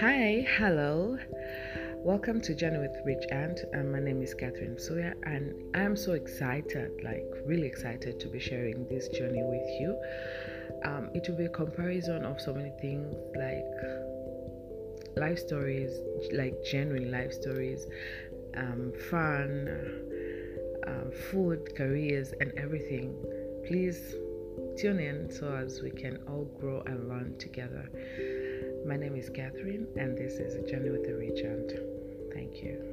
Hi, hello. Welcome to Journey with Rich Aunt. Um, my name is Catherine Soya, and I'm so excited, like really excited, to be sharing this journey with you. Um, it will be a comparison of so many things, like life stories, like genuine life stories, um, fun, uh, food, careers, and everything. Please tune in so as we can all grow and learn together. My name is Catherine, and this is a journey with the regent. Thank you.